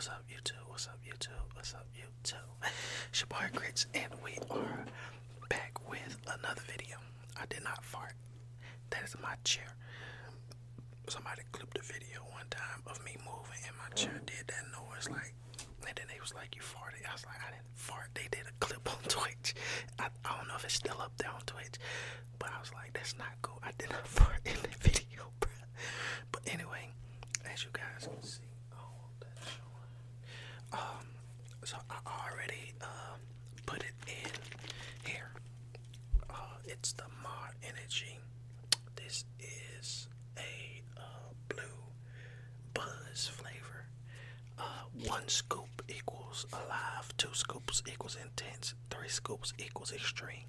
What's up, YouTube? What's up, YouTube? What's up, YouTube? It's your Grits, and we are back with another video. I did not fart. That is my chair. Somebody clipped a video one time of me moving, and my chair did that noise, like, and then they was like, "You farted." I was like, "I didn't fart." They did a clip on Twitch. I, I don't know if it's still up there on Twitch, but I was like, "That's not cool." I did not fart in the video, bro. But anyway, as you guys can see. Um, so I already uh, put it in here. Uh, it's the Maw Energy. This is a uh, blue buzz flavor. Uh, one scoop equals alive, two scoops equals intense, three scoops equals extreme.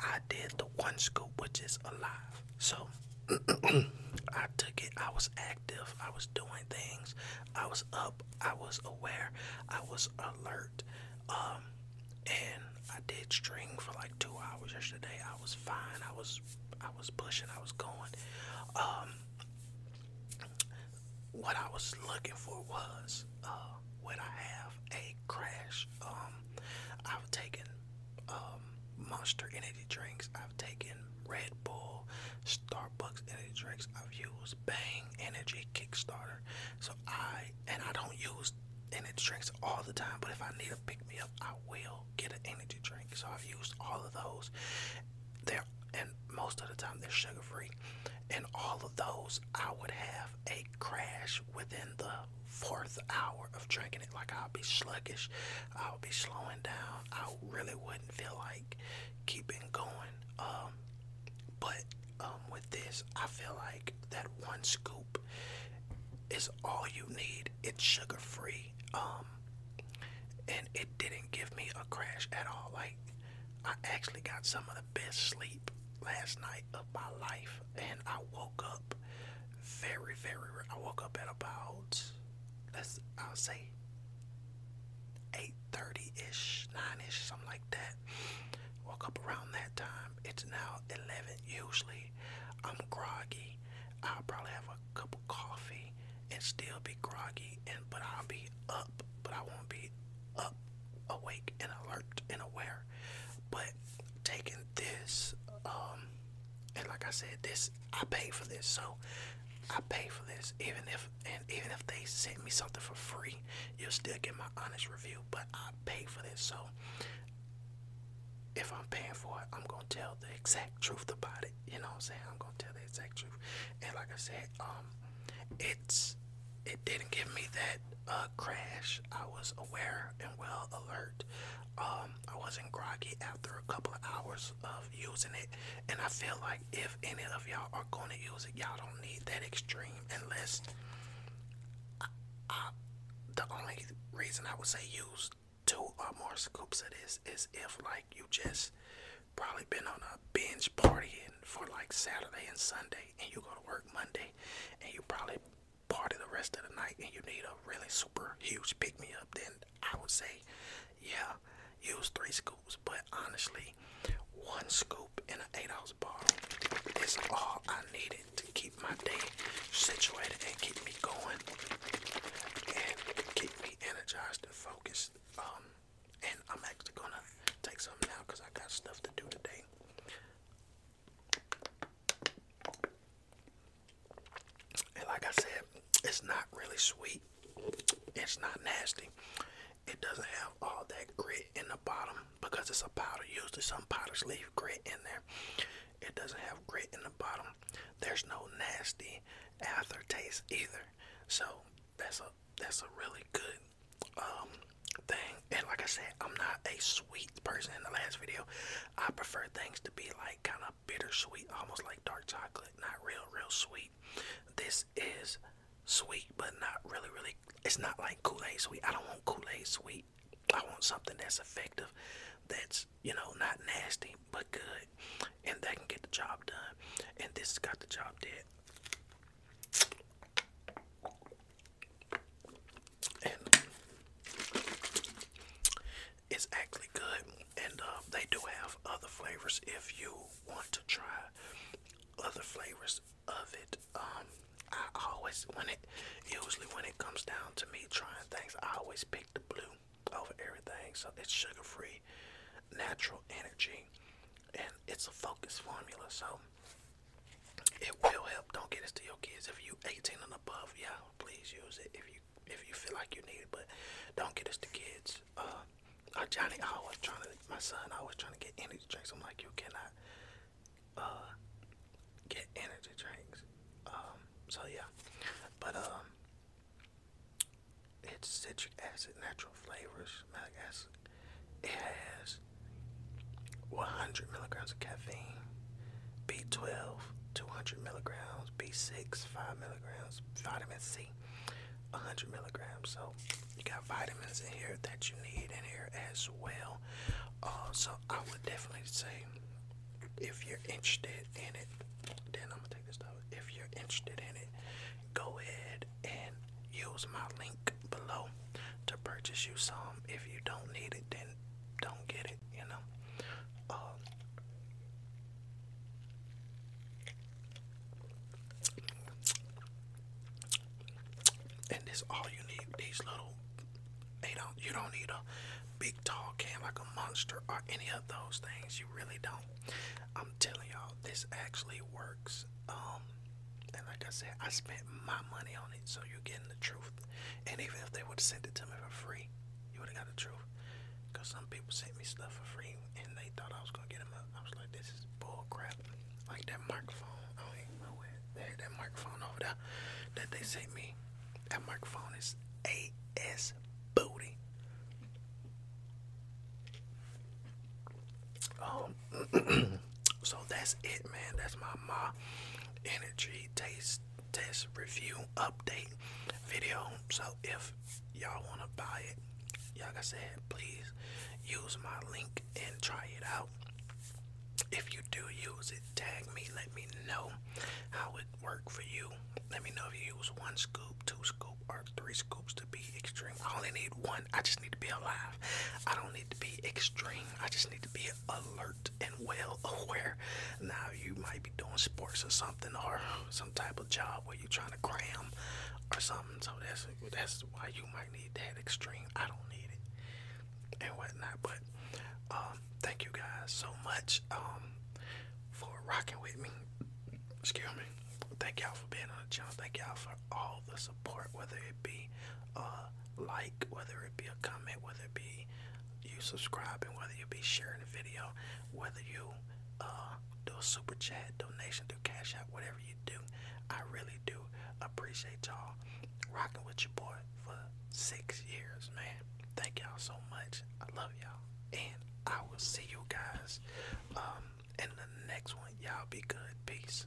I did the one scoop, which is alive. So I took it, I was active, I was doing things, I was up, I was aware, I was alert. Um, and I did string for like two hours yesterday. I was fine. I was I was pushing. I was going. Um, what I was looking for was uh, would I have a crash? Um, I've taken um, Monster energy drinks. I've taken Red Bull, Starbucks energy drinks. I've used Bang Energy Kickstarter. So I and I don't use energy drinks all the time, but if I need to pick me up, I will get an energy drink. So I've used all of those. They're and most of the time they're sugar free. And all of those, I would have a crash within the fourth hour of drinking it. Like I'll be sluggish, I'll be slowing down. I really wouldn't feel like keeping going. Um, but um, with this, I feel like that one scoop is all you need. It's sugar free. Um, and it didn't give me a crash at all. Like I actually got some of the best sleep last night of my life, and I woke up very, very. I woke up at about let's I'll say eight thirty ish, nine ish, something like that. Woke up around that time. It's now eleven. Usually, I'm groggy. I'll probably have a cup of coffee and still be groggy, and but I'll be up, but I won't be up, awake, and alert and aware. But taking this, um, and like I said, this I pay for this, so I pay for this. Even if and even if they send me something for free, you'll still get my honest review. But I pay for this, so if I'm paying for it, I'm gonna tell the exact truth about it. You know what I'm saying? I'm gonna tell the exact truth. And like I said, um, it's it didn't give me that uh, crash. I was aware and well alert. Um, I wasn't groggy after a couple of hours of using it, and I feel like if any of y'all are to use it, y'all don't need that extreme unless. I, I, the only reason I would say use scoops of this is if like you just probably been on a binge partying for like Saturday and Sunday, and you go to work Monday, and you probably party the rest of the night, and you need a really super huge pick me up. Then I would say, yeah, use three scoops. But honestly, one scoop in an eight ounce bottle is all I needed to keep my day situated and keep me going and keep me energized and focused. Um, and I'm actually gonna take some now because I got stuff to do today. And like I said, it's not really sweet. It's not nasty. It doesn't have all that grit in the bottom because it's a powder. Usually some powders leave grit in there. It doesn't have grit in the bottom. There's no nasty aftertaste either. So that's a that's a really good um, thing. And like I said, I'm not a sweet person in the last video. I prefer things to be like kind of bittersweet, almost like dark chocolate, not real, real sweet. This is sweet, but not really, really. It's not like Kool Aid sweet. I don't want Kool Aid sweet. I want something that's effective, that's, you know, not nasty, but good, and that can get the job done. And this has got the job done. And it's actually good, and uh, they do have other flavors if you want to try other flavors of it. Um, I always when it usually when it comes down to me trying things, I always pick the blue over everything. So it's sugar free, natural energy, and it's a focus formula. So it will help. Don't get this to your kids. If you 18 and above, yeah, please use it if you if you feel like you need it. But don't get this to kids. Uh, Johnny I always trying to my son always trying to get energy drinks. I'm like, you cannot uh get energy drinks. Um, so yeah, but um, it's citric acid, natural flavors, malic acid. It has 100 milligrams of caffeine, B12, 200 milligrams, B6, 5 milligrams, vitamin C, 100 milligrams. So you got vitamins in here that you need in here as well. Uh, so I would definitely say if you're interested in it, then I'm gonna take this out. If you're interested in it, go ahead and use my link below purchase you some. If you don't need it, then don't get it. You know. Um, and this all you need. These little they don't you don't need a big tall can like a monster or any of those things. You really don't. I'm telling y'all, this actually works. Um and like I said, I spent my money on it, so you're getting the truth. And even if they would have sent it to me for free, you would have got the truth. Cause some people sent me stuff for free and they thought I was gonna get them up. I was like, this is bull crap. Like that microphone. I don't even know where that microphone over there that they sent me. That microphone is AS booty. Um, that's it, man. That's my my energy taste test review update video. So if y'all wanna buy it, like I said, please use my link and try it out. If you do use it, tag me, let me know how it worked for you. Let me know if you use one scoop, two scoop, or three scoops to be extreme. I only need one. I just need to be alive. I don't need to be extreme. I just need to be alert and well aware. Now you might be doing sports or something or some type of job where you're trying to cram or something. So that's that's why you might need that extreme. I don't need it and whatnot. But um, thank you guys so much um, for rocking with me. Excuse me. Thank y'all for being on the channel. Thank y'all for all the support, whether it be a like, whether it be a comment, whether it be you subscribing, whether you be sharing the video, whether you uh, do a super chat donation, do Cash App, whatever you do. I really do appreciate y'all rocking with your boy for six years, man. Thank y'all so much. I love y'all. And I will see you guys um, in the next one. Y'all be good. Peace.